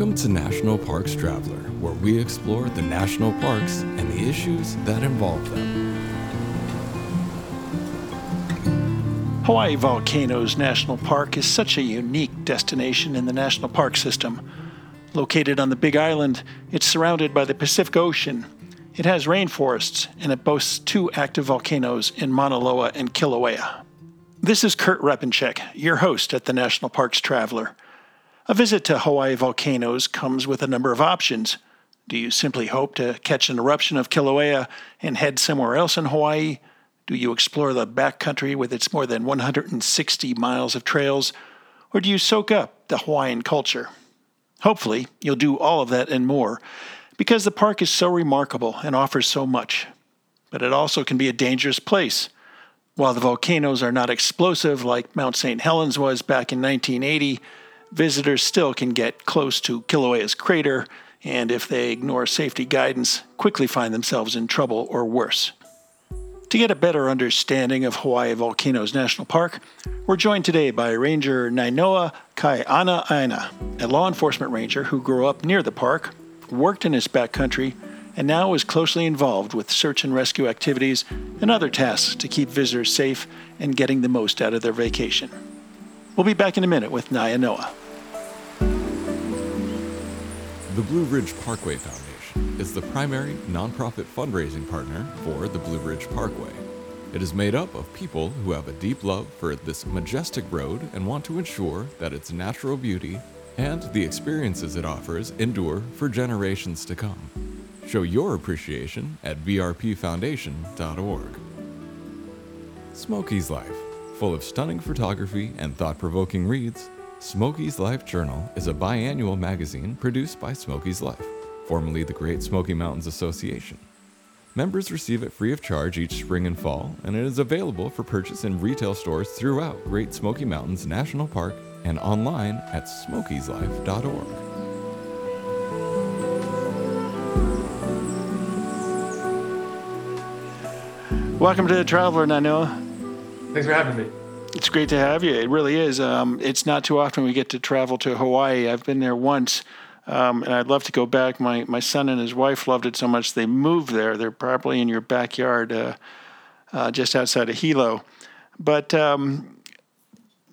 Welcome to National Parks Traveler, where we explore the national parks and the issues that involve them. Hawaii Volcanoes National Park is such a unique destination in the national park system. Located on the Big Island, it's surrounded by the Pacific Ocean. It has rainforests, and it boasts two active volcanoes in Mauna Loa and Kilauea. This is Kurt Repanshek, your host at the National Parks Traveler. A visit to Hawaii volcanoes comes with a number of options. Do you simply hope to catch an eruption of Kilauea and head somewhere else in Hawaii? Do you explore the backcountry with its more than 160 miles of trails? Or do you soak up the Hawaiian culture? Hopefully, you'll do all of that and more, because the park is so remarkable and offers so much. But it also can be a dangerous place. While the volcanoes are not explosive like Mount St. Helens was back in 1980, visitors still can get close to Kilauea's crater, and if they ignore safety guidance, quickly find themselves in trouble or worse. To get a better understanding of Hawaii Volcanoes National Park, we're joined today by Ranger Nainoa Keanaaina, a law enforcement ranger who grew up near the park, worked in its backcountry, and now is closely involved with search and rescue activities and other tasks to keep visitors safe and getting the most out of their vacation. We'll be back in a minute with Nainoa. The Blue Ridge Parkway Foundation is the primary nonprofit fundraising partner for the Blue Ridge Parkway. It is made up of people who have a deep love for this majestic road and want to ensure that its natural beauty and the experiences it offers endure for generations to come. Show your appreciation at brpfoundation.org. Smokies Life, full of stunning photography and thought provoking reads, Smokies Life Journal is a biannual magazine produced by Smokies Life, formerly the Great Smoky Mountains Association. Members receive it free of charge each spring and fall, and it is available for purchase in retail stores throughout Great Smoky Mountains National Park and online at smokieslife.org. Welcome to the Traveler, Nainoa. Thanks for having me. It's great to have you. It really is. Um, it's not too often we get to travel to Hawaii. I've been there once, um, and I'd love to go back. My my son and his wife loved it so much they moved there. They're probably in your backyard, uh, uh, just outside of Hilo. But um,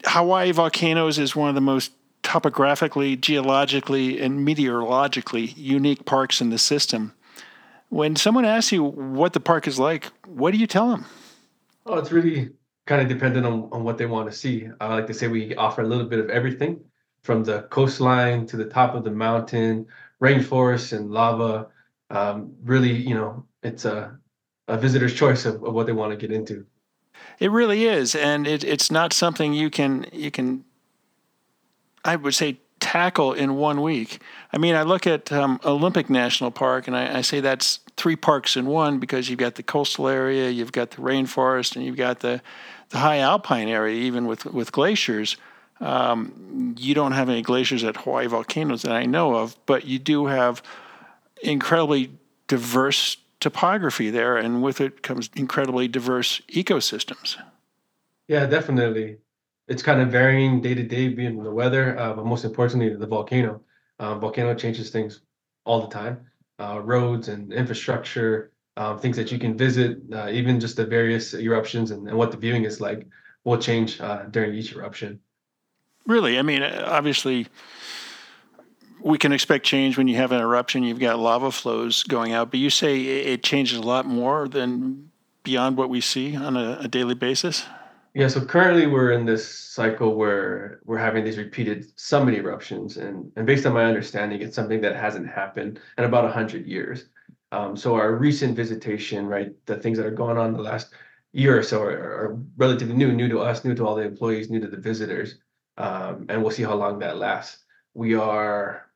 Hawaii volcanoes is one of the most topographically, geologically, and meteorologically unique parks in the system. When someone asks you what the park is like, what do you tell them? Oh, it's really kind of dependent on, on what they want to see. I like to say we offer a little bit of everything from the coastline to the top of the mountain, rainforest and lava. Um, really, you know, it's a, a visitor's choice of, of what they want to get into. It really is, and it, it's not something you can you can. I would say tackle in one week. I mean, I look at um, Olympic National Park, and I, I, say that's three parks in one because you've got the coastal area, you've got the rainforest, and you've got the the high alpine area, even with with glaciers. Um, you don't have any glaciers at Hawaii volcanoes that I know of, but you do have incredibly diverse topography there, and with it comes incredibly diverse ecosystems. Yeah, definitely. It's kind of varying day to day, being the weather, uh, but most importantly, the volcano. Uh, volcano changes things all the time. Uh, roads and infrastructure, um, things that you can visit, uh, even just the various eruptions and, and, what the viewing is like will change uh, during each eruption. Really, I mean, obviously, we can expect change when you have an eruption. You've got lava flows going out, but you say it changes a lot more than beyond what we see on a, a daily basis. Yeah, so currently we're in this cycle where we're having these repeated summit eruptions, and and based on my understanding, it's something that hasn't happened in about hundred years. Um, so our recent visitation, right, the things that are going on the last year or so are, are, relatively new, new to us, new to all the employees, new to the visitors, um, and we'll see how long that lasts. We are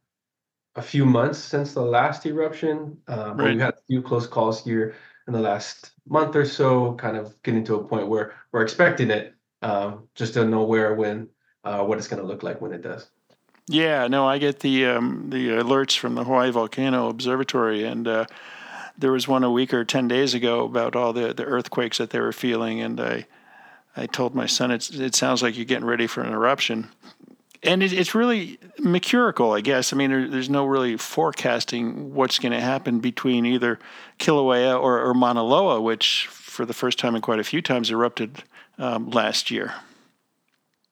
a few months since the last eruption. But right. we've had a few close calls here in the last month or so, kind of getting to a point where we're expecting it, um, just to know where, when, uh, what it's going to look like when it does. Yeah, no, I get the um, the alerts from the Hawaii Volcano Observatory, and uh, there was one a week or ten days ago about all the, the earthquakes that they were feeling, and I I told my son it sounds like you're getting ready for an eruption, and it, it's really mercurical, I guess. I mean, there, there's no really forecasting what's going to happen between either Kilauea or, or Mauna Loa, which for the first time in quite a few times erupted um, last year.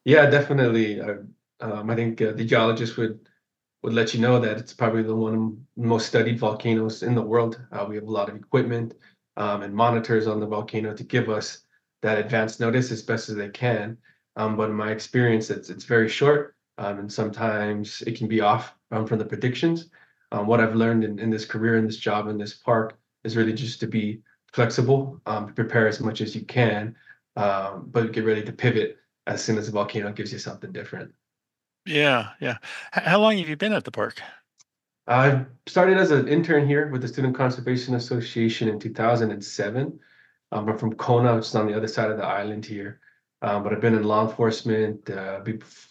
Yeah, definitely. Uh, um, I think uh, the geologists would would let you know that it's probably the one of the most studied volcanoes in the world. Uh, we have a lot of equipment um, and monitors on the volcano to give us that advance notice as best as they can. Um, but in my experience, it's it's very short, um, and sometimes it can be off um, from the predictions. Um, what I've learned in, in this career, in this job, in this park, is really just to be flexible, um, prepare as much as you can, um, but get ready to pivot as soon as the volcano gives you something different. Yeah, yeah. H- how long have you been at the park? I started as an intern here with the Student Conservation Association in 2007. Um, I'm from Kona, which is on the other side of the island here. Um, but I've been in law enforcement uh,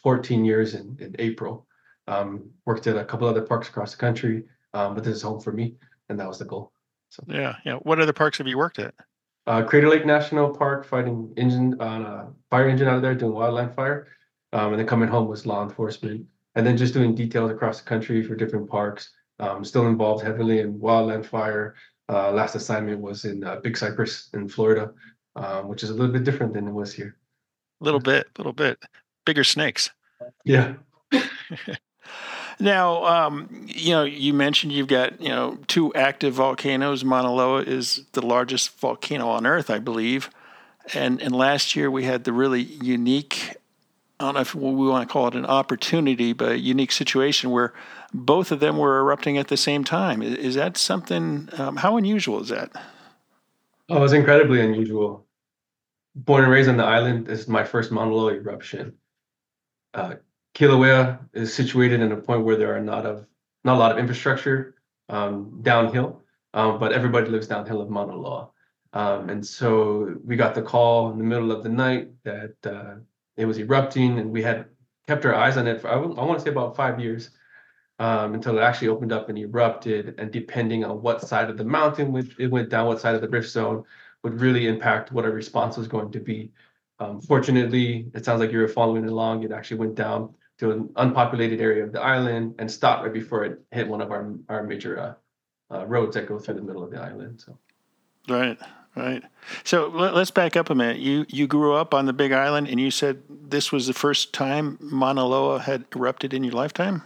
14 years in, in April. Um, worked at a couple other parks across the country, um, but this is home for me, and that was the goal. So yeah, yeah. What other parks have you worked at? Uh, Crater Lake National Park, fighting engine on a fire engine out of there, doing wildland fire, um, and then coming home was law enforcement, and then just doing details across the country for different parks. Um, still involved heavily in wildland fire. Uh, last assignment was in uh, Big Cypress in Florida, um, which is a little bit different than it was here. Little bit, little bit bigger snakes. Yeah. now, um, you know, you mentioned you've got you know two active volcanoes. Mauna Loa is the largest volcano on Earth, I believe, and and last year we had the really unique. I don't know if we want to call it an opportunity, but a unique situation where both of them were erupting at the same time. Is, is that something? Um, how unusual is that? Oh, it was incredibly unusual born and raised on the island. This is my first Mauna Loa eruption. Uh, Kilauea is situated in a point where there are not of not a lot of infrastructure um, downhill, um, but everybody lives downhill of Mauna Loa. Um, and so we got the call in the middle of the night that uh, it was erupting, and we had kept our eyes on it for I, I want to say about five years um, until it actually opened up and erupted. And depending on what side of the mountain it went down, what side of the rift zone, would really impact what our response was going to be. Um, fortunately, it sounds like you were following along. It actually went down to an unpopulated area of the island and stopped right before it hit one of our our major uh, uh, roads that go through the middle of the island. So, right, right. So let, us back up a minute. You you grew up on the Big Island, and you said this was the first time Mauna Loa had erupted in your lifetime.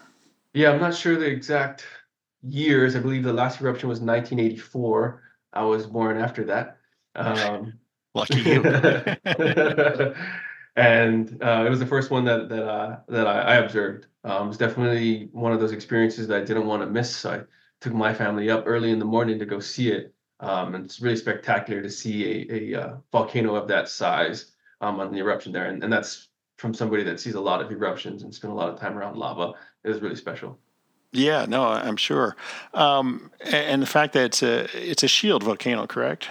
Yeah, I'm not sure the exact years. I believe the last eruption was 1984. I was born after that. Um, Lucky you. and uh, it was the first one that that uh, that I, I observed. Um, it was definitely one of those experiences that I didn't want to miss. So I took my family up early in the morning to go see it. Um, and it's really spectacular to see a, a uh, volcano of that size um, on the eruption there. And, and that's from somebody that sees a lot of eruptions and spent a lot of time around lava. It was really special. Yeah, no, I'm sure. Um, and the fact that it's a it's a shield volcano, correct?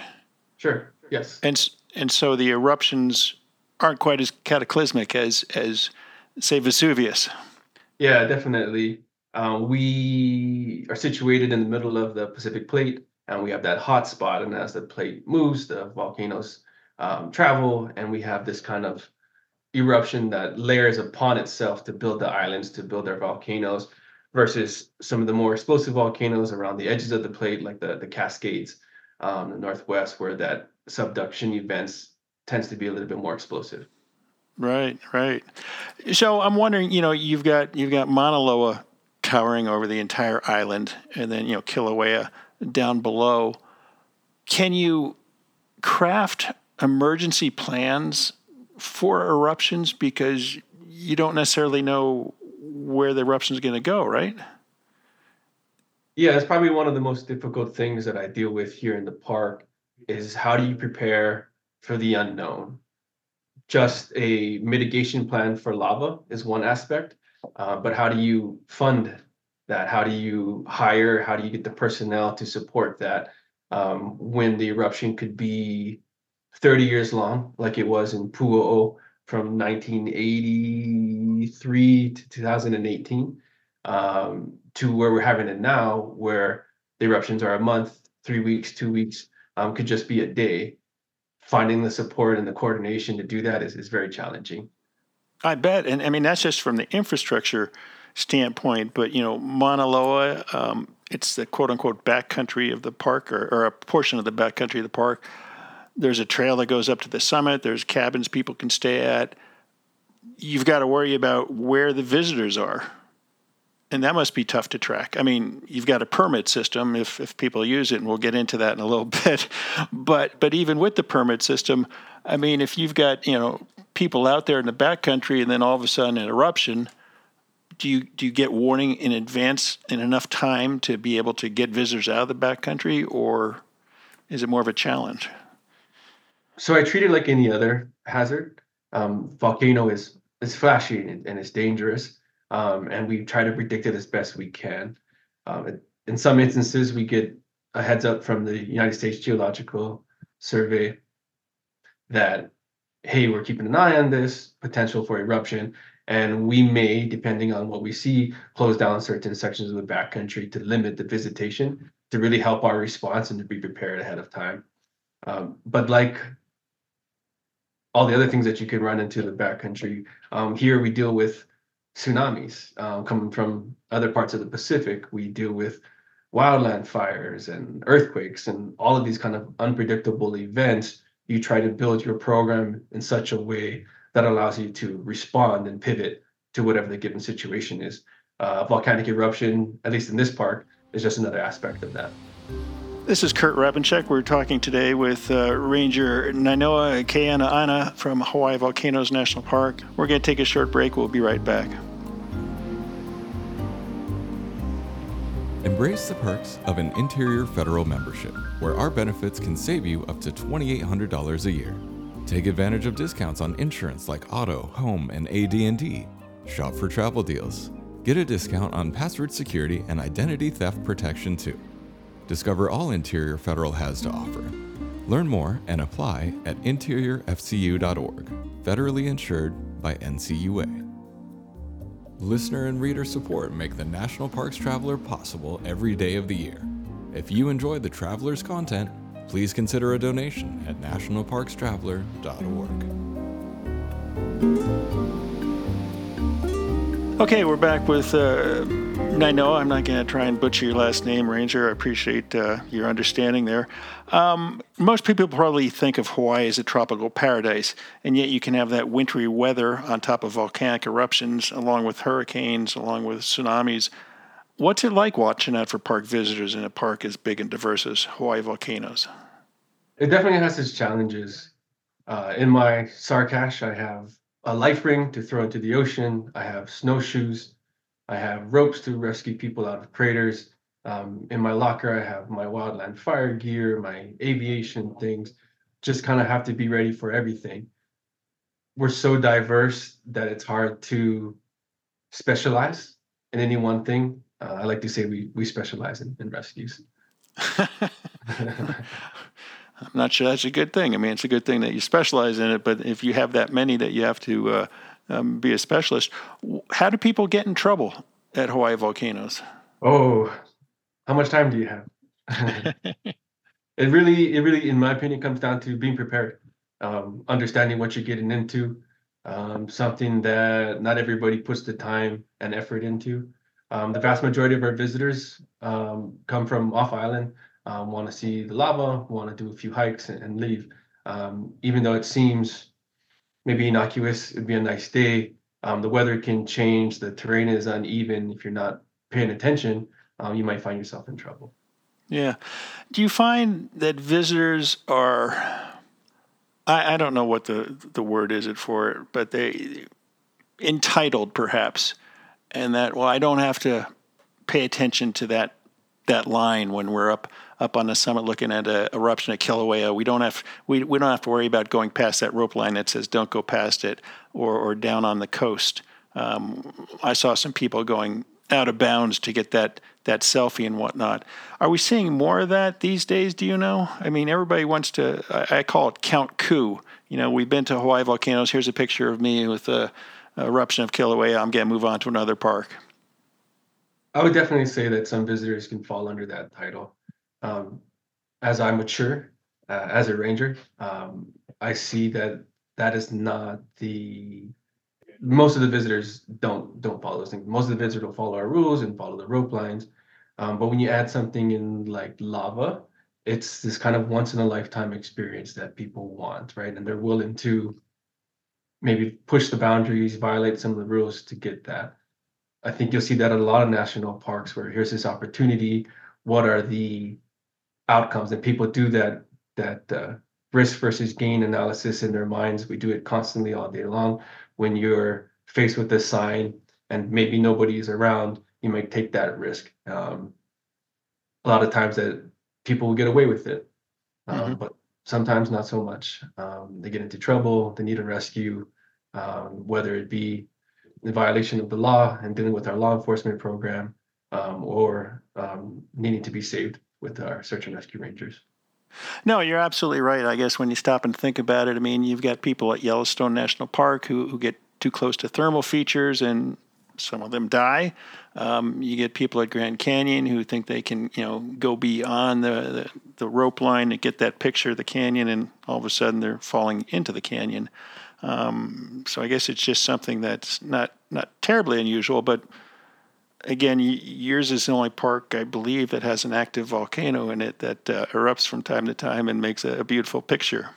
Sure. Yes. And and so the eruptions aren't quite as cataclysmic as as say Vesuvius. Yeah, definitely. Um, we are situated in the middle of the Pacific Plate, and we have that hot spot. And as the plate moves, the volcanoes um, travel, and we have this kind of eruption that layers upon itself to build the islands, to build their volcanoes, versus some of the more explosive volcanoes around the edges of the plate, like the the Cascades um, the Northwest, where that subduction events tends to be a little bit more explosive. Right, right. So I'm wondering, you know, you've got you've got Mauna Loa towering over the entire island, and then you know Kilauea down below. Can you craft emergency plans for eruptions because you don't necessarily know where the eruption is going to go, right? Yeah, it's probably one of the most difficult things that I deal with here in the park is how do you prepare for the unknown? Just a mitigation plan for lava is one aspect, uh, but how do you fund that? How do you hire? How do you get the personnel to support that um, when the eruption could be 30 years long, like it was in Pu'u'o from 1983 to 2018? Um, to where we're having it now, where the eruptions are a month, three weeks, two weeks, um, could just be a day. Finding the support and the coordination to do that is, is very challenging. I bet, and I mean that's just from the infrastructure standpoint. But you know, Mauna Loa, um, it's the quote unquote backcountry of the park, or, or a portion of the backcountry of the park. There's a trail that goes up to the summit. There's cabins people can stay at. You've got to worry about where the visitors are and that must be tough to track. I mean, you've got a permit system if, if people use it, and we'll get into that in a little bit. But but even with the permit system, I mean, if you've got you know people out there in the backcountry, and then all of a sudden an eruption, do you do you get warning in advance in enough time to be able to get visitors out of the backcountry, or is it more of a challenge? So I treat it like any other hazard. Um, volcano is is flashy and, and it's dangerous um, and we try to predict it as best we can. Um, in some instances, we get a heads up from the United States Geological Survey that, hey, we're keeping an eye on this potential for eruption, and we may, depending on what we see, close down certain sections of the backcountry to limit the visitation to really help our response and to be prepared ahead of time. Um, but like all the other things that you can run into the backcountry, um, here we deal with tsunamis um, coming from other parts of the Pacific. We deal with wildland fires and earthquakes and all of these kind of unpredictable events. You try to build your program in such a way that allows you to respond and pivot to whatever the given situation is. Uh, volcanic eruption, at least in this park, is just another aspect of that. This is Kurt Repanshek. We're talking today with uh, Ranger Nainoa Keanaaina from Hawaii Volcanoes National Park. We're going to take a short break. We'll be right back. Embrace the perks of an Interior Federal membership, where our benefits can save you up to $2,800 a year. Take advantage of discounts on insurance like auto, home, and AD&D. Shop for travel deals. Get a discount on password security and identity theft protection too. Discover all Interior Federal has to offer. Learn more and apply at interiorfcu.org, federally insured by NCUA. Listener and reader support make the National Parks Traveler possible every day of the year. If you enjoy the Traveler's content, please consider a donation at nationalparkstraveler.org. Okay, we're back with uh, I know I'm not going to try and butcher your last name, Ranger. I appreciate uh, your understanding there. Um, most people probably think of Hawaii as a tropical paradise, and yet you can have that wintry weather on top of volcanic eruptions, along with hurricanes, along with tsunamis. What's it like watching out for park visitors in a park as big and diverse as Hawaii volcanoes? It definitely has its challenges. Uh, in my Sarkash, I have a life ring to throw into the ocean. I have snowshoes I have ropes to rescue people out of craters. Um, in my locker, I have my wildland fire gear, my aviation things. Just kind of have to be ready for everything. We're so diverse that it's hard to specialize in any one thing. Uh, I like to say we we specialize in, in rescues. I'm not sure that's a good thing. I mean, it's a good thing that you specialize in it, but if you have that many that you have to uh, um, be a specialist. How do people get in trouble at Hawaii volcanoes? Oh, how much time do you have? it really, it really, in my opinion, comes down to being prepared, um, understanding what you're getting into, um, something that not everybody puts the time and effort into. Um, the vast majority of our visitors um, come from off island, um, want to see the lava, want to do a few hikes and, and leave. even though it seems maybe innocuous. It'd be a nice day. Um, the weather can change. The terrain is uneven. If you're not paying attention, um, you might find yourself in trouble. Yeah. Do you find that visitors are, I, I don't know what the, the word is it for it, but they entitled perhaps, and that, well, I don't have to pay attention to that that line when we're up up on the summit looking at an eruption at Kilauea. We don't have we, we don't have to worry about going past that rope line that says don't go past it, or or down on the coast. Um, I saw some people going out of bounds to get that that selfie and whatnot. Are we seeing more of that these days? Do you know? I mean, everybody wants to. I, call it count coup. You know, we've been to Hawaii volcanoes. Here's a picture of me with a, a eruption of Kilauea. I'm going to move on to another park. I would definitely say that some visitors can fall under that title. Um, as I mature uh, as a ranger, um, I see that that is not the most of the visitors don't don't follow those things. Most of the visitors don't follow our rules and follow the rope lines. Um, but when you add something in like lava, it's this kind of once in a lifetime experience that people want, right? And they're willing to maybe push the boundaries, violate some of the rules to get that. I think you'll see that at a lot of national parks where here's this opportunity. What are the outcomes? And people do that that uh, risk versus gain analysis in their minds. We do it constantly all day long. When you're faced with a sign and maybe nobody is around, you might take that risk. Um, a lot of times that people will get away with it, um, mm-hmm. but sometimes not so much. Um, they get into trouble, they need a rescue, um, whether it be in violation of the law and dealing with our law enforcement program um, or um, needing to be saved with our search and rescue rangers. No, you're absolutely right. I guess when you stop and think about it, I mean, you've got people at Yellowstone National Park who, who get too close to thermal features and some of them die. Um, you get people at Grand Canyon who think they can, you know, go beyond the, the, the, rope line to get that picture of the canyon, and all of a sudden they're falling into the canyon. Um, so I guess it's just something that's not not terribly unusual, but again, yours is the only park I believe that has an active volcano in it that uh, erupts from time to time and makes a, a beautiful picture.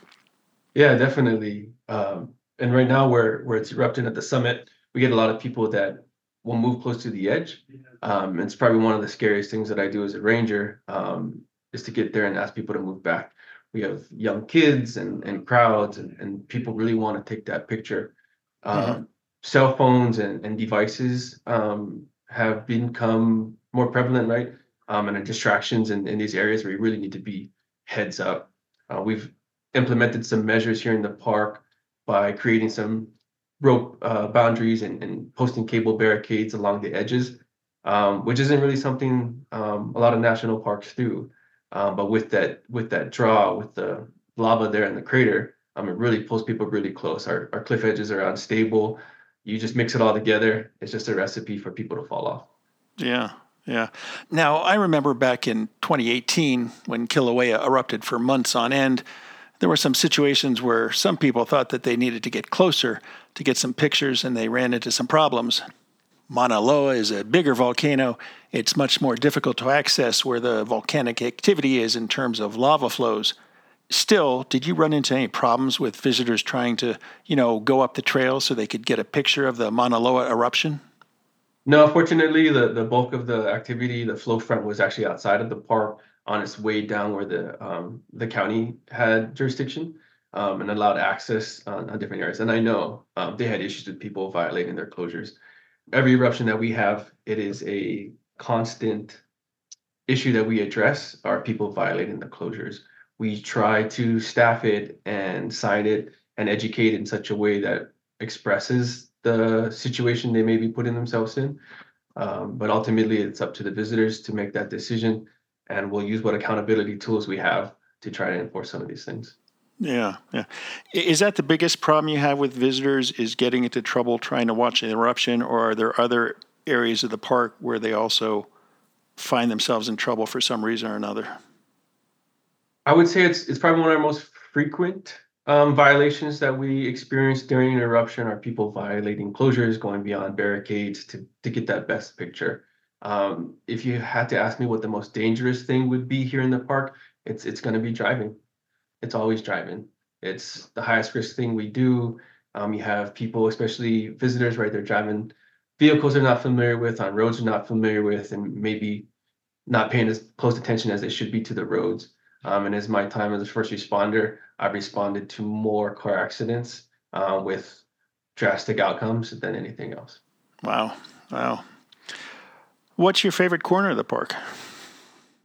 Yeah, definitely. Um, and right now, where where it's erupting at the summit, we get a lot of people that will move close to the edge. Um, it's probably one of the scariest things that I do as a ranger um, is to get there and ask people to move back. We have young kids and, and crowds, and, and people really want to take that picture. mm-hmm. Cell phones and, and devices um, have become more prevalent, right? Um, and distractions in, in these areas where you really need to be heads up. Uh, we've implemented some measures here in the park by creating some rope uh, boundaries and, and posting cable barricades along the edges, um, which isn't really something um, a lot of national parks do. Um, but with that with that draw, with the lava there in the crater, um, it really pulls people really close. Our, our cliff edges are unstable. You just mix it all together. It's just a recipe for people to fall off. Yeah, yeah. Now, I remember back in 2018 when Kilauea erupted for months on end, there were some situations where some people thought that they needed to get closer to get some pictures and they ran into some problems. Mauna Loa is a bigger volcano. It's much more difficult to access where the volcanic activity is in terms of lava flows. Still, did you run into any problems with visitors trying to, you know, go up the trail so they could get a picture of the Mauna Loa eruption? No, fortunately, the, the bulk of the activity, the flow front was actually outside of the park on its way down where the um, the county had jurisdiction um, and allowed access on, on, different areas. And I know um, they had issues with people violating their closures. Every eruption that we have, it is a constant issue that we address are people violating the closures. We try to staff it and sign it and educate in such a way that expresses the situation they may be putting themselves in. Um, but ultimately, it's up to the visitors to make that decision and we'll use what accountability tools we have to try to enforce some of these things. Yeah, yeah. Is that the biggest problem you have with visitors? Is getting into trouble trying to watch an eruption, or are there other areas of the park where they also find themselves in trouble for some reason or another? I would say it's it's probably one of our most frequent um, violations that we experience during an eruption are people violating closures, going beyond barricades to to get that best picture. Um, if you had to ask me what the most dangerous thing would be here in the park, it's it's going to be driving. It's always driving. It's the highest risk thing we do. Um, you have people, especially visitors, right? They're driving vehicles they're not familiar with on roads they're not familiar with, and maybe not paying as close attention as they should be to the roads. Um, and as my time as a first responder, I've responded to more car accidents uh, with drastic outcomes than anything else. Wow. Wow. What's your favorite corner of the park?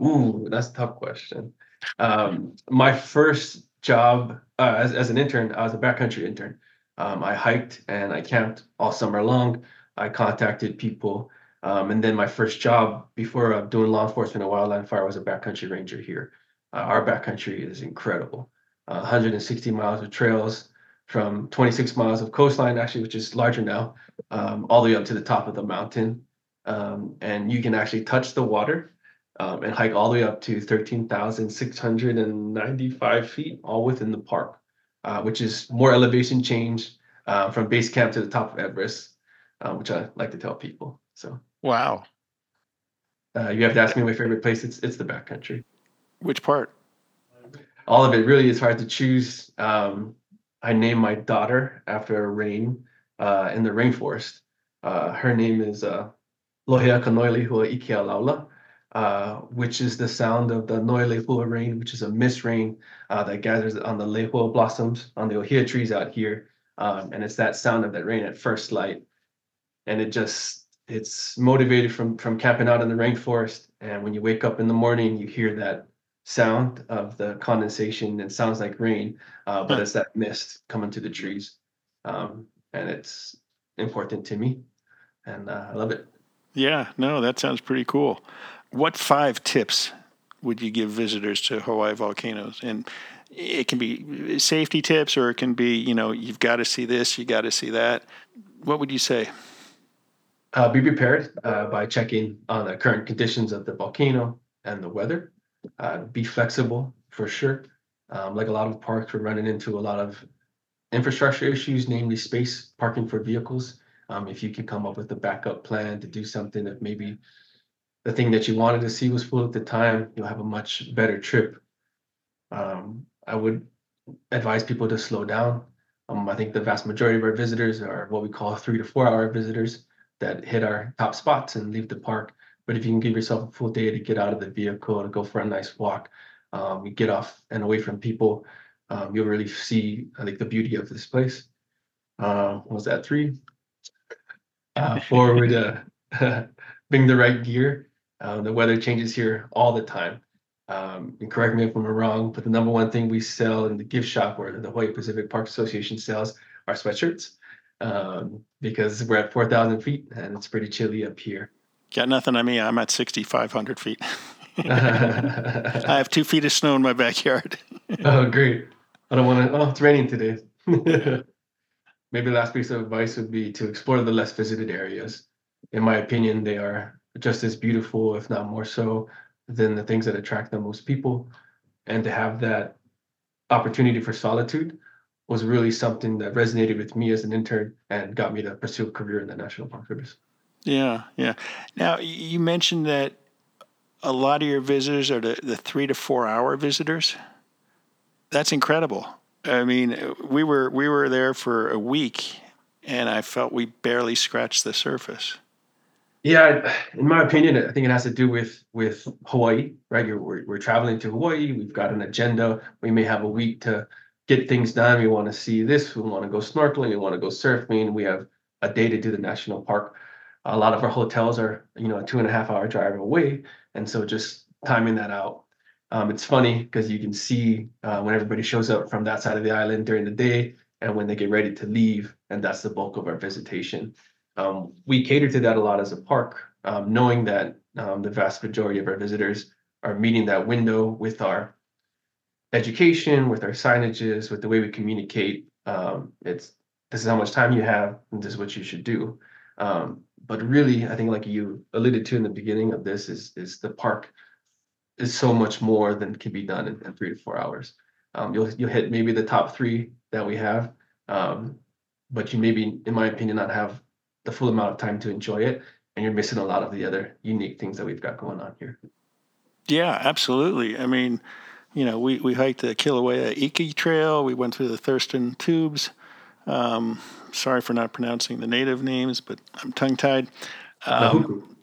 Ooh, that's a tough question. Um, my first job uh, as, as an intern, I was a backcountry intern. Um, I hiked and I camped all summer long. I contacted people. Um, and then my first job before uh, doing law enforcement and wildland fire was a backcountry ranger here. Uh, our backcountry is incredible. Uh, 160 miles of trails from 26 miles of coastline, actually, which is larger now, um, all the way up to the top of the mountain um, and you can actually touch the water um, and hike all the way up to 13,695 feet, all within the park, uh, which is more elevation change uh, from base camp to the top of Everest, uh, which I like to tell people. So wow, uh, you have to ask me my favorite place. It's it's the backcountry. Which part? All of it really is hard to choose. Um, I named my daughter after a rain uh, in the rainforest. Uh, her name is uh, Lohea Kanoilehua Ikea Laula, uh, which is the sound of the Noilehua rain, which is a mist rain uh, that gathers on the lehua blossoms on the ohia trees out here. Um, and it's that sound of that rain at first light. And it just, it's motivated from, from camping out in the rainforest. And when you wake up in the morning, you hear that sound of the condensation. It sounds like rain, uh, but it's that mist coming to the trees. Um, and it's important to me. And uh, I love it. Yeah, no, that sounds pretty cool. What five tips would you give visitors to Hawaii volcanoes? And it can be safety tips or it can be, you know, you've got to see this, you got to see that. What would you say? Uh, be prepared uh, by checking on the current conditions of the volcano and the weather. Uh, be flexible for sure. Um, like a lot of parks, we're running into a lot of infrastructure issues, namely space parking for vehicles. Um, if you can come up with a backup plan to do something that maybe the thing that you wanted to see was full at the time, you'll have a much better trip. Um, I would advise people to slow down. Um, I think the vast majority of our visitors are what we call three to four hour visitors that hit our top spots and leave the park. But if you can give yourself a full day to get out of the vehicle to go for a nice walk, um, you get off and away from people, um, you'll really see, I think, the beauty of this place. Uh, was that three? uh, forward to bring the right gear. Uh, the weather changes here all the time. Um, and correct me if I'm wrong, but the number one thing we sell in the gift shop or the Hawaii Pacific Park Association sells are sweatshirts um, because we're at 4,000 feet and it's pretty chilly up here. Got nothing on me. I'm at 6,500 feet. I have two feet of snow in my backyard. oh, great. I don't want to. Oh, it's raining today maybe the last piece of advice would be to explore the less visited areas. In my opinion, they are just as beautiful, if not more so, than the things that attract the most people. And to have that opportunity for solitude was really something that resonated with me as an intern and got me to pursue a career in the National Park Service. Yeah, yeah. Now, you mentioned that a lot of your visitors are the, the three to four hour visitors. That's incredible. I mean, we were we were there for a week, and I felt we barely scratched the surface. Yeah, in my opinion, I think it has to do with with Hawaii, right? We're, we're traveling to Hawaii. We've got an agenda. We may have a week to get things done. We want to see this. We want to go snorkeling. We want to go surfing. We have a day to do the national park. A lot of our hotels are, you know, a two and a half hour drive away, and so just timing that out um, it's funny because you can see uh, when everybody shows up from that side of the island during the day and when they get ready to leave, and that's the bulk of our visitation. Um, we cater to that a lot as a park, um, knowing that um, the vast majority of our visitors are meeting that window with our education, with our signages, with the way we communicate. Um, it's this is how much time you have, and this is what you should do. Um, but really, I think like you alluded to in the beginning of this is is the park is so much more than can be done in, in three to four hours. Um, you'll you'll hit maybe the top three that we have, but you maybe, in my opinion, not have the full amount of time to enjoy it, and you're missing a lot of the other unique things that we've got going on here. Yeah, absolutely. I mean, you know, we, we hiked the Kilauea Iki Trail. We went through the Thurston Tubes. Um, sorry for not pronouncing the native names, but I'm tongue tied. Um,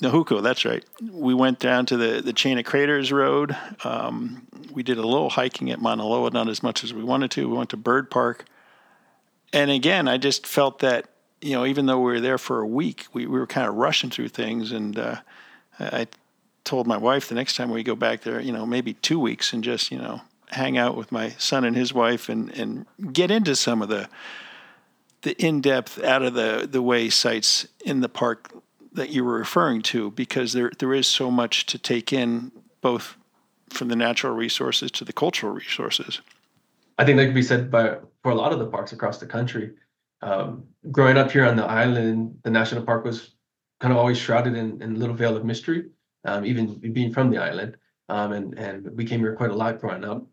Nahuku, that's right. We went down to the, the Chain of Craters Road. Um, we did a little hiking at Mauna Loa, not as much as we wanted to. We went to Bird Park. And again, I just felt that, you know, even though we were there for a week, we, we were kind of rushing through things. And uh, I told my wife the next time we go back there, you know, maybe two weeks and just, you know, hang out with my son and his wife and, and get into some of the the in-depth out of the the way sites in the park that you were referring to because there there is so much to take in both from the natural resources to the cultural resources. I think that could be said by for a lot of the parks across the country. Um, growing up here on the island, the national park was kind of always shrouded in, in a little veil of mystery, um, even being from the island. Um, and and we came here quite a lot growing up.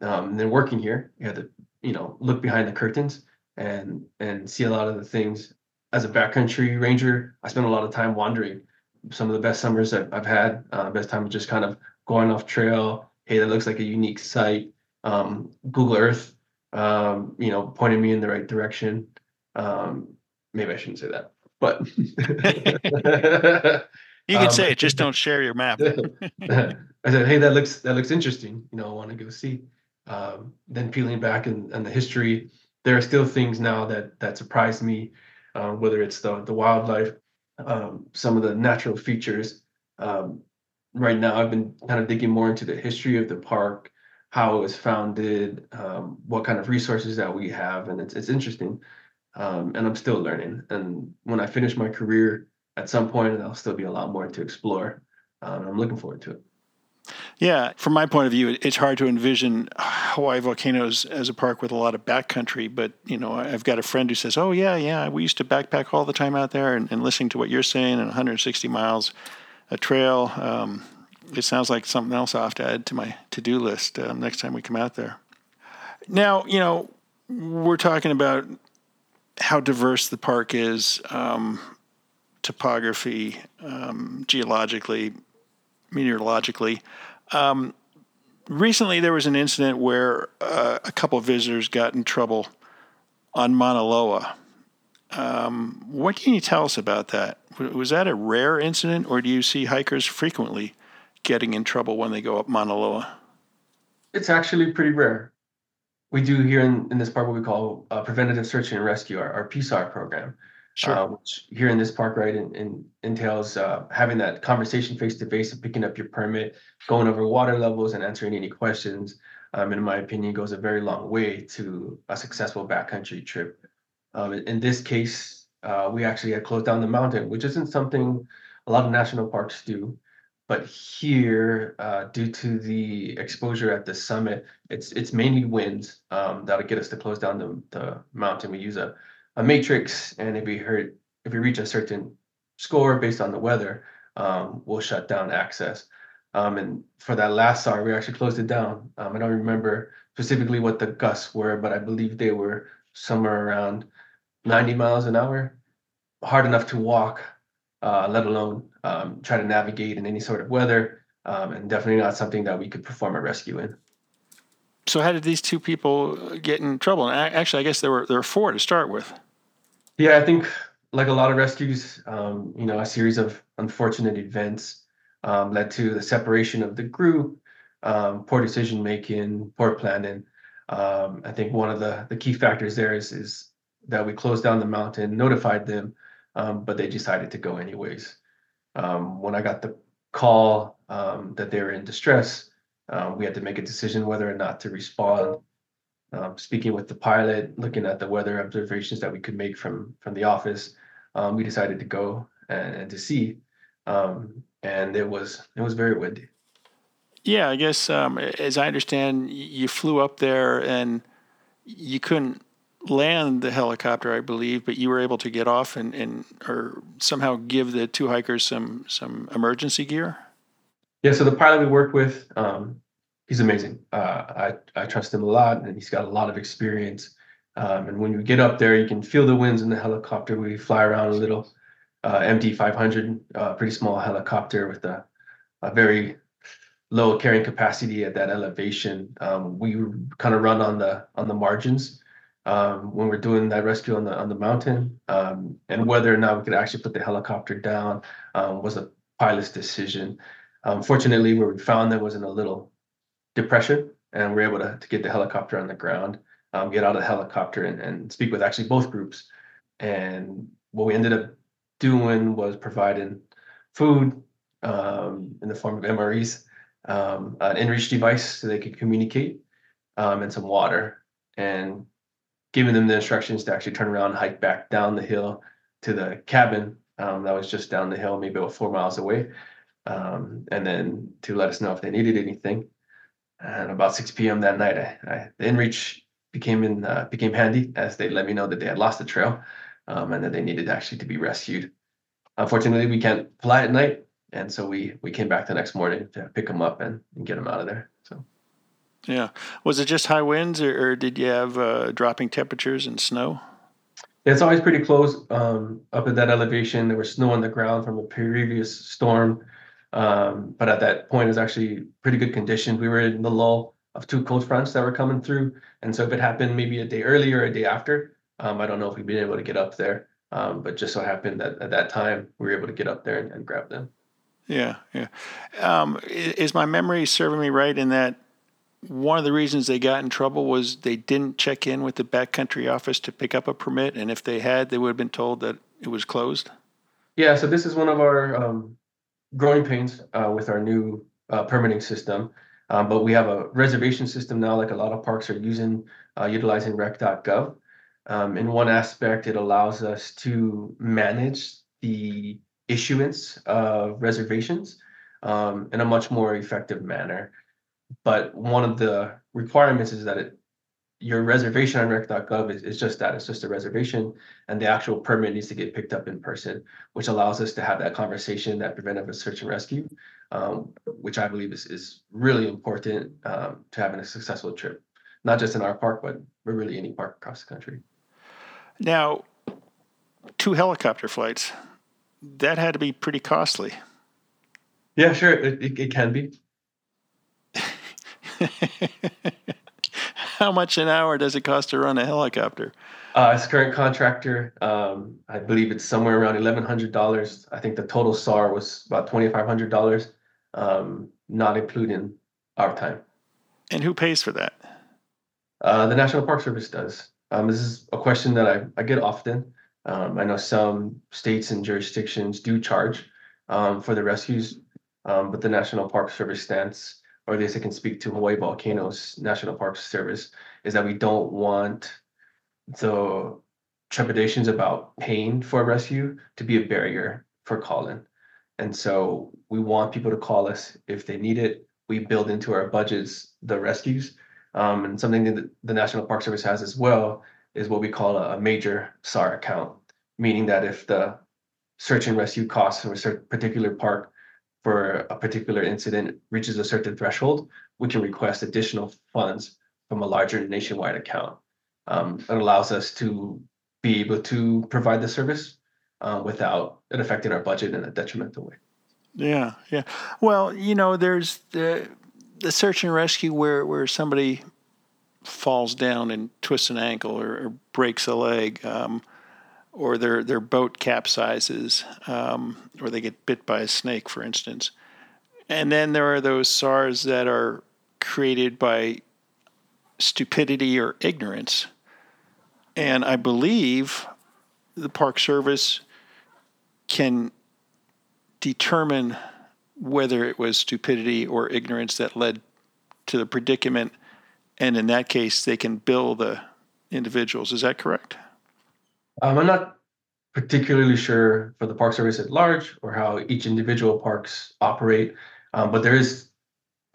Um, and then working here, you had to you know look behind the curtains and and see a lot of the things. As a backcountry ranger, I spend a lot of time wandering. Some of the best summers I've, I've had, uh, best time just kind of going off trail. Hey, that looks like a unique site. Um, Google Earth, um, you know, pointed me in the right direction. Um, maybe I shouldn't say that, but you can um, say it. Just don't share your map. I said, "Hey, that looks that looks interesting. You know, I want to go see." Um, then peeling back and, and the history, there are still things now that that surprise me, uh, whether it's the the wildlife, um, some of the natural features. Um, right now, I've been kind of digging more into the history of the park, how it was founded, um, what kind of resources that we have, and it's it's interesting. Um, and I'm still learning. And when I finish my career, at some point, there'll still be a lot more to explore. Um, I'm looking forward to it. Yeah, from my point of view, it's hard to envision Hawaii volcanoes as a park with a lot of backcountry. But you know, I've got a friend who says, "Oh yeah, yeah, we used to backpack all the time out there." And, and listening to what you're saying, and 160 miles a trail, um, it sounds like something else I have to add to my to-do list um, next time we come out there. Now, you know, we're talking about how diverse the park is, um, topography, um, geologically, meteorologically. Um, recently, there was an incident where uh, a couple of visitors got in trouble on Mauna Loa. Um, what can you tell us about that? Was that a rare incident, or do you see hikers frequently getting in trouble when they go up Mauna Loa? It's actually pretty rare. We do here in, in this park what we call uh, preventative search and rescue, our, our PSAR program. Sure. Uh, which here in this park, right, in, in entails uh, having that conversation face to face and picking up your permit, going over water levels and answering any questions. Um, in my opinion, goes a very long way to a successful backcountry trip. Um, in this case, uh, we actually had closed down the mountain, which isn't something a lot of national parks do. But here, uh, due to the exposure at the summit, it's it's mainly winds um, that'll get us to close down the, the mountain. We use a a matrix, and if we hurt, if we reach a certain score based on the weather, um, we'll shut down access. Um, and for that last SAR, we actually closed it down. Um, I don't remember specifically what the gusts were, but I believe they were somewhere around 90 miles an hour, hard enough to walk, uh, let alone um, try to navigate in any sort of weather, um, and definitely not something that we could perform a rescue in so how did these two people get in trouble? And actually, I guess there were there were four to start with. Yeah, I think like a lot of rescues, um, you know, a series of unfortunate events um, led to the separation of the group, um, poor decision making, poor planning. Um, I think one of the the key factors there is is that we closed down the mountain, notified them, um, but they decided to go anyways. Um, when I got the call that they were in distress, we had to make a decision whether or not to respond um, speaking with the pilot, looking at the weather observations that we could make from from the office, um, we decided to go and, and to see, um, and it was it was very windy. Yeah, I guess um, as I understand, you flew up there and you couldn't land the helicopter, I believe, but you were able to get off and, and or somehow give the two hikers some some emergency gear. Yeah, so the pilot we worked with, um, he's amazing. Uh, I I trust him a lot, and he's got a lot of experience. Um, and when you get up there, you can feel the winds in the helicopter. We fly around a little uh, MD 500, uh, pretty small helicopter with a, a very low carrying capacity at that elevation. Um, we kind of run on the on the margins um, when we're doing that rescue on the on the mountain, um, and whether or not we could actually put the helicopter down um, was a pilot's decision. Um, fortunately, where we found them was in a little depression, and we're able to, to get the helicopter on the ground, um, get out of the helicopter, and, and speak with actually both groups. And what we ended up doing was providing food um, in the form of MREs, an inReach device so they could communicate, and some water, and giving them the instructions to actually turn around and hike back down the hill to the cabin um, that was just down the hill, maybe about four miles away, um, and then to let us know if they needed anything. And about 6 p.m. that night, I, I, the inReach became in uh, became handy as they let me know that they had lost the trail um, and that they needed actually to be rescued. Unfortunately, we can't fly at night, and so we we came back the next morning to pick them up and, and get them out of there. So, Yeah. Was it just high winds, or, or did you have uh, dropping temperatures and snow? It's always pretty close um, up at that elevation. There was snow on the ground from a previous storm, um, but at that point, it was actually pretty good conditions. We were in the lull of two cold fronts that were coming through, and so if it happened maybe a day earlier or a day after, um, I don't know if we'd been able to get up there. Um, but just so happened that at that time we were able to get up there and, and grab them. Yeah, yeah. Um, is my memory serving me right in that one of the reasons they got in trouble was they didn't check in with the backcountry office to pick up a permit, and if they had, they would have been told that it was closed. Yeah, so this is one of our um, growing pains uh, with our new uh, permitting system. Um, but we have a reservation system now, like a lot of parks are using, uh, utilizing rec.gov. Um, in one aspect, it allows us to manage the issuance of reservations um, in a much more effective manner. But one of the requirements is that it, your reservation on rec.gov is, is just that it's just a reservation and the actual permit needs to get picked up in person which allows us to have that conversation that preventive search and rescue um, which i believe is, is really important um, to having a successful trip. Not just in our park but really any park across the country. Now two helicopter flights that had to be pretty costly. Yeah sure it, it, it can be How much an hour does it cost to run a helicopter? Uh, as current contractor, um, I believe it's somewhere around eleven hundred dollars. I think the total SAR was about twenty five hundred dollars, um, not including our time. And who pays for that? Uh, the National Park Service does. Um, this is a question that I, I get often. Um, I know some states and jurisdictions do charge um, for the rescues, um, but the National Park Service stance or at least I can speak to Hawaii Volcanoes National Park Service, is that we don't want the trepidations about paying for rescue to be a barrier for calling. And so we want people to call us if they need it. We build into our budgets the rescues. Um, and something that the National Park Service has as well is what we call a, major SAR account, meaning that if the search and rescue costs of a particular park for a particular incident reaches a certain threshold, we can request additional funds from a larger nationwide account. Um, it allows us to be able to provide the service uh, without it affecting our budget in a detrimental way. Yeah, yeah. Well, you know, there's the the search and rescue where where somebody falls down and twists an ankle or, or breaks a leg. Um, or their their boat capsizes, um, or they get bit by a snake, for instance. And then there are those SARs that are created by stupidity or ignorance. And I believe the Park Service can determine whether it was stupidity or ignorance that led to the predicament. And in that case, they can bill the individuals. Is that correct? Um, I'm not particularly sure for the Park Service at large or how each individual parks operate, um, but there is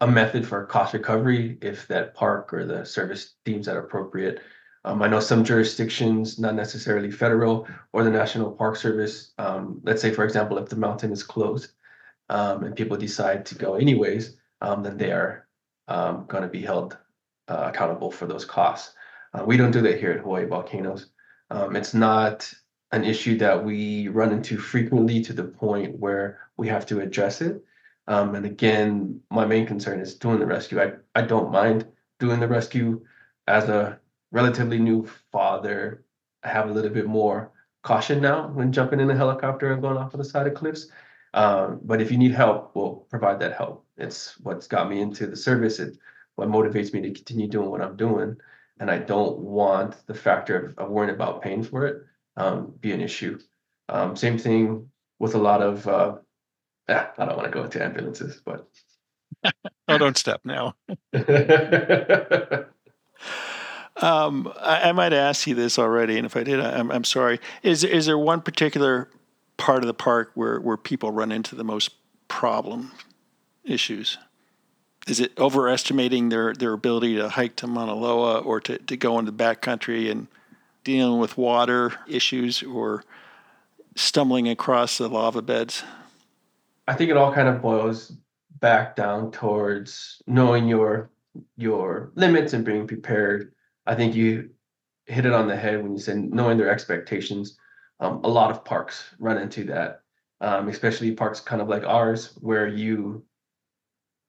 a method for cost recovery if that park or the service deems that appropriate. Um, I know some jurisdictions, not necessarily federal or the National Park Service, um, let's say, for example, if the mountain is closed um, and people decide to go anyways, um, then they are um, going to be held uh, accountable for those costs. Uh, we don't do that here at Hawaii Volcanoes. Um, it's not an issue that we run into frequently to the point where we have to address it. Um, and again, my main concern is doing the rescue. I, I don't mind doing the rescue as a relatively new father. I have a little bit more caution now when jumping in a helicopter and going off of the side of cliffs. Um, but if you need help, we'll provide that help. It's what's got me into the service. It what motivates me to continue doing what I'm doing and I don't want the factor of, of worrying about paying for it um, be an issue. Um, same thing with a lot of. Uh, eh, I don't want to go into ambulances, but oh, don't step now. um, I, I, might ask you this already, and if I did, I, I'm, I'm sorry. Is is there one particular part of the park where where people run into the most problem issues? Is it overestimating their, their ability to hike to Mauna Loa or to, to go into the backcountry and dealing with water issues or stumbling across the lava beds? I think it all kind of boils back down towards knowing your your limits and being prepared. I think you hit it on the head when you said knowing their expectations. Um, a lot of parks run into that, um, especially parks kind of like ours, where you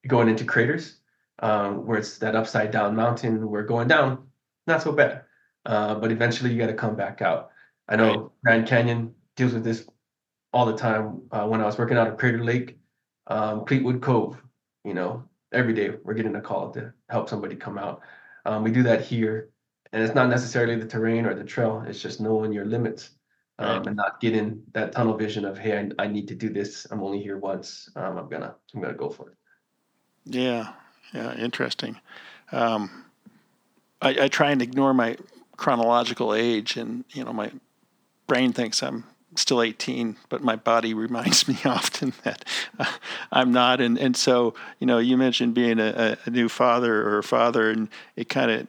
going into craters, um, where it's that upside down mountain. We're going down, not so bad, uh, but eventually you got to come back out. I know right. Grand Canyon deals with this all the time. Uh, when I was working out at Crater Lake, um, Cleetwood Cove, you know, every day we're getting a call to help somebody come out. Um, we do that here, and it's not necessarily the terrain or the trail. It's just knowing your limits um, right. and not getting that tunnel vision of, hey, I, I, need to do this. I'm only here once. Um, I'm gonna I'm gonna go for it. Yeah, yeah, interesting. Um, I, I try and ignore my chronological age, and you know, my brain thinks I'm still 18, but my body reminds me often that uh, I'm not. And, and so, you know, you mentioned being a, a new father or a father, and it kind of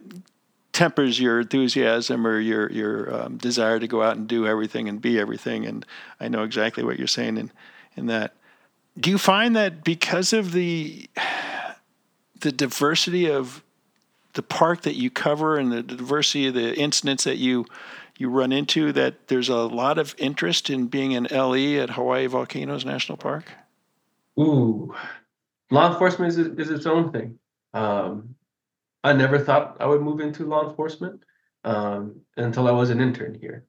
tempers your enthusiasm or your your um, desire to go out and do everything and be everything. And I know exactly what you're saying in in that. Do you find that because of the the diversity of the park that you cover and the diversity of the incidents that you you run into that there's a lot of interest in being an LE at Hawaii Volcanoes National Park? Ooh, law enforcement is, is its own thing. Um, I never thought I would move into law enforcement um, until I was an intern here.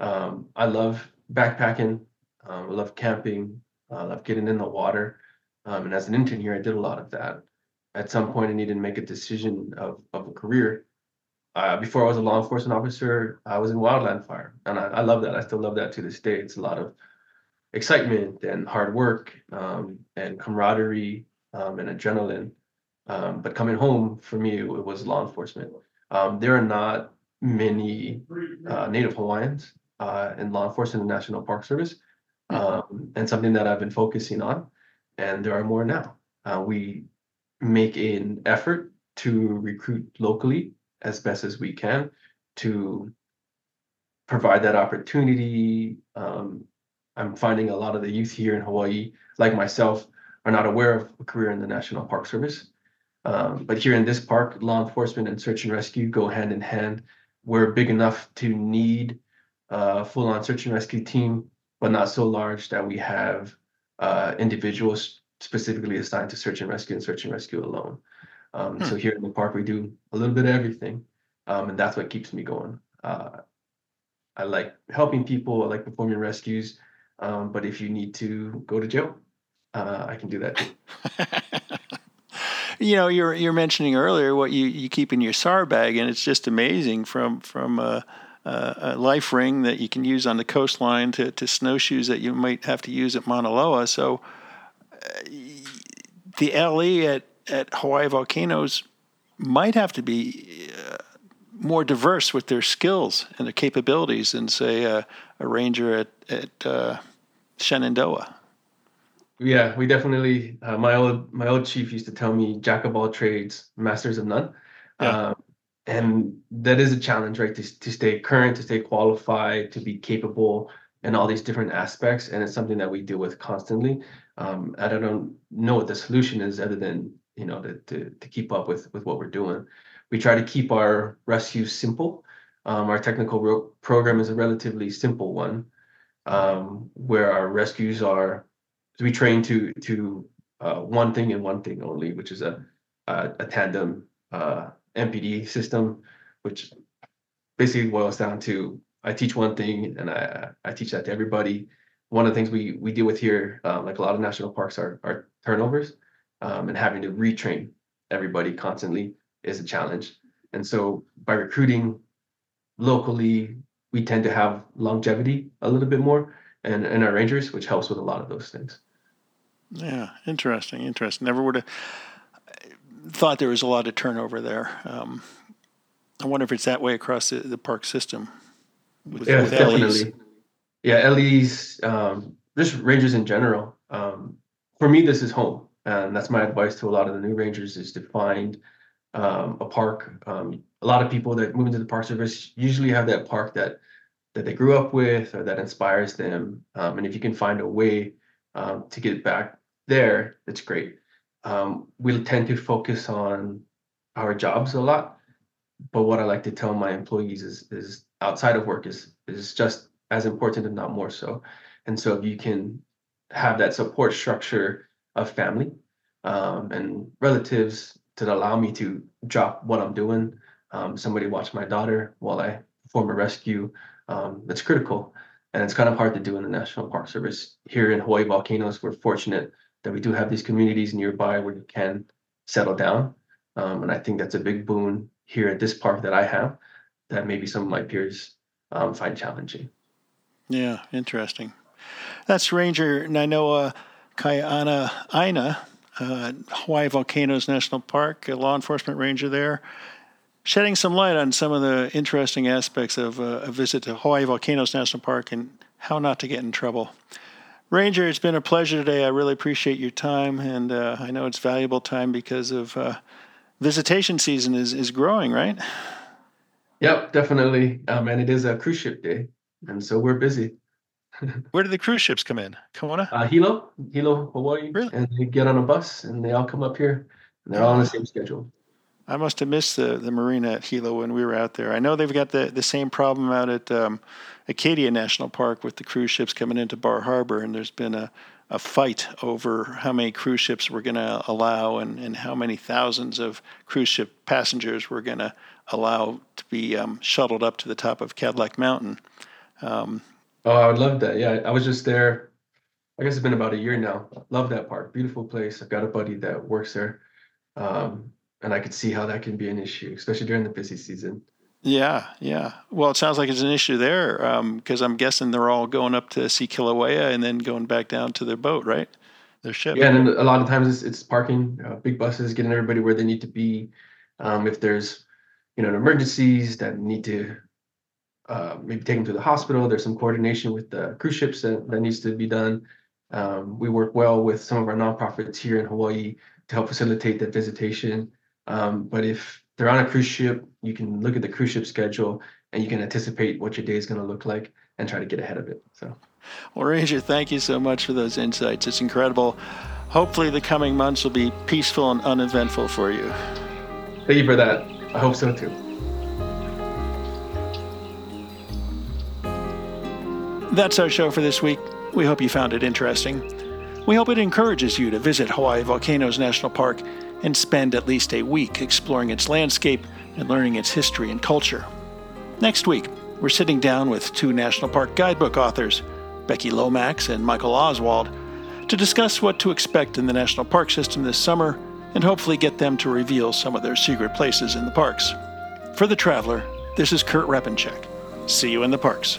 Um, I love backpacking. Um, I love camping. I love getting in the water. Um, and as an intern here, I did a lot of that. At some point, I needed to make a decision of, of a career uh, before I was a law enforcement officer, I was in wildland fire, and I, I, love that. I still love that to this day. It's a lot of excitement and hard work um, and camaraderie um, and adrenaline. Um, but coming home for me, it was law enforcement. Um, there are not many uh, Native Hawaiians uh, in law enforcement and National Park Service, um, and something that I've been focusing on. And there are more now. Uh, we make an effort to recruit locally as best as we can to provide that opportunity. Um, I'm finding a lot of the youth here in Hawaii, like myself, are not aware of a career in the National Park Service. Um, but here in this park, law enforcement and search and rescue go hand in hand. We're big enough to need a full-on search and rescue team, but not so large that we have uh, individuals specifically assigned to search and rescue and search and rescue alone. Um, hmm. So here in the park, we do a little bit of everything, um, and that's what keeps me going. Uh, I like helping people. I like performing rescues. Um, but if you need to go to jail, uh, I can do that. you know, you're you're mentioning earlier what you, you keep in your SAR bag, and it's just amazing from from a, a, life ring that you can use on the coastline to, to snowshoes that you might have to use at Mauna Loa. So uh, the LE at at Hawaii volcanoes might have to be uh, more diverse with their skills and their capabilities than, say, uh, a ranger at, at uh, Shenandoah. Yeah, we definitely. Uh, my old my old chief used to tell me, "Jack of all trades, masters of none," yeah. Um, and that is a challenge, right? To to stay current, to stay qualified, to be capable, and all these different aspects. And it's something that we deal with constantly. Um, I don't know what the solution is, other than you know, to, to, to keep up with, with what we're doing. We try to keep our rescues simple. Um, our technical ro- program is a relatively simple one, um, where our rescues are, we train to to uh, one thing and one thing only, which is a a, a tandem uh, MPD system, which basically boils down to I teach one thing and I I teach that to everybody. One of the things we we deal with here, um, like a lot of national parks, are are turnovers um, and having to retrain everybody constantly is a challenge. And so by recruiting locally, we tend to have longevity a little bit more and, and our rangers, which helps with a lot of those things. Yeah, interesting, interesting. Never would have thought there was a lot of turnover there. Um, I wonder if it's that way across the, the park system. With, yeah, with definitely. LEs. Yeah, LEs, um, just rangers in general. Um, for me, this is home and that's my advice to a lot of the new rangers is to find um, a park. Um, a lot of people that move into the park service usually have that park that that they grew up with or that inspires them. Um, and if you can find a way um, to get back there, that's great. Um, we'll tend to focus on our jobs a lot. But what I like to tell my employees is is outside of work is is just as important, if not more so. And so if you can have that support structure of family um, and relatives to allow me to drop what I'm doing. Um, somebody watch my daughter while I perform a rescue. Um, that's critical. And it's kind of hard to do in the National Park Service. Here in Hawaii Volcanoes, we're fortunate that we do have these communities nearby where you can settle down. Um, and I think that's a big boon here at this park that I have that maybe some of my peers um, find challenging. Yeah, interesting. That's Ranger Nainoa Kaiana Aina, uh, Hawaii Volcanoes National Park, a law enforcement ranger there, shedding some light on some of the interesting aspects of uh, a visit to Hawaii Volcanoes National Park and how not to get in trouble. Ranger, it's been a pleasure today. I really appreciate your time, and uh, I know it's valuable time because of uh, visitation season is, is growing, right? Yep, definitely. Um, and it is a cruise ship day, and so we're busy. Where do the cruise ships come in? Kona? Uh, Hilo, Hilo, Hawaii. Really? And they get on a bus and they all come up here and they're all on the same schedule. I must have missed the, the marina at Hilo when we were out there. I know they've got the, the same problem out at um, Acadia National Park with the cruise ships coming into Bar Harbor, and there's been a, a fight over how many cruise ships we're going to allow and, and how many thousands of cruise ship passengers we're going to allow to be um, shuttled up to the top of Cadillac Mountain. Um, Oh, I would love that. Yeah, I was just there. I guess it's been about a year now. Love that park. Beautiful place. I've got a buddy that works there. Um, and I could see how that can be an issue, especially during the busy season. Yeah, yeah. Well, it sounds like it's an issue there because um, I'm guessing they're all going up to see Kilauea and then going back down to their boat, right? Their ship. Yeah, and a lot of times it's, it's parking, uh, big buses, getting everybody where they need to be. Um, if there's, you know, emergencies that need to uh, maybe take them to the hospital. There's some coordination with the cruise ships that, that needs to be done. Um, we work well with some of our nonprofits here in Hawaii to help facilitate that visitation. Um, but if they're on a cruise ship, you can look at the cruise ship schedule and you can anticipate what your day is going to look like and try to get ahead of it. So, well, Ranger, thank you so much for those insights. It's incredible. Hopefully, the coming months will be peaceful and uneventful for you. Thank you for that. I hope so too. That's our show for this week. We hope you found it interesting. We hope it encourages you to visit Hawaii Volcanoes National Park and spend at least a week exploring its landscape and learning its history and culture. Next week, we're sitting down with two National Park guidebook authors, Becky Lomax and Michael Oswald, to discuss what to expect in the National Park system this summer and hopefully get them to reveal some of their secret places in the parks. For The Traveler, this is Kurt Repanshek. See you in the parks.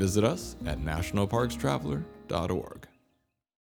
Visit us at nationalparkstraveler.org.